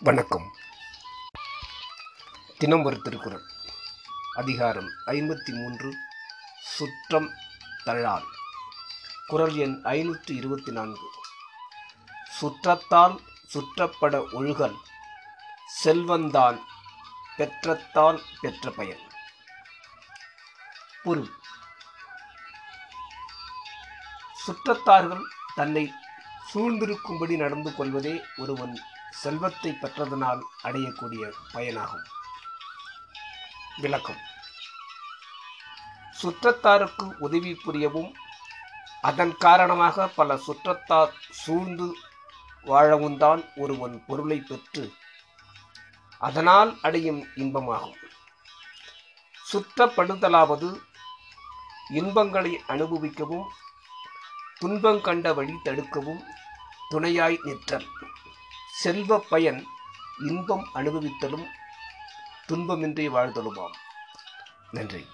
வணக்கம். தினம் ஒரு திருக்குறள். அதிகாரம் ஐம்பத்தி மூன்று சுற்றம் தழால். குறள் எண் ஐநூற்றி இருபத்தி நான்கு. சுற்றத்தால் சுற்றப்பட ஒழுகல் செல்வந்தான் பெற்றத்தால் பெற்ற பயன். பொருள் சுற்றத்தார்கள் தன்னை சூழ்ந்திருக்கும்படி நடந்து கொள்வதே ஒருவன் செல்வத்தை பெற்றதனால் அடையக்கூடிய பயனாகும். விளக்கம். சுற்றத்தாருக்கு உதவி புரியவும் அதன் காரணமாக பல சுற்றத்தார் சூழ்ந்து வாழவும் தான் ஒருவன் பொருளை பெற்று அதனால் அடையும் இன்பமாகும். சுற்றப்படுதலாவது இன்பங்களை அனுபவிக்கவும் துன்பம் கண்ட வழி தடுக்கவும் துணையாய் நிற்றல் செல்வ பயன் இன்பம் அனுபவித்தலும் துன்பமின்றி வாழ்தலுமாம். நன்றி.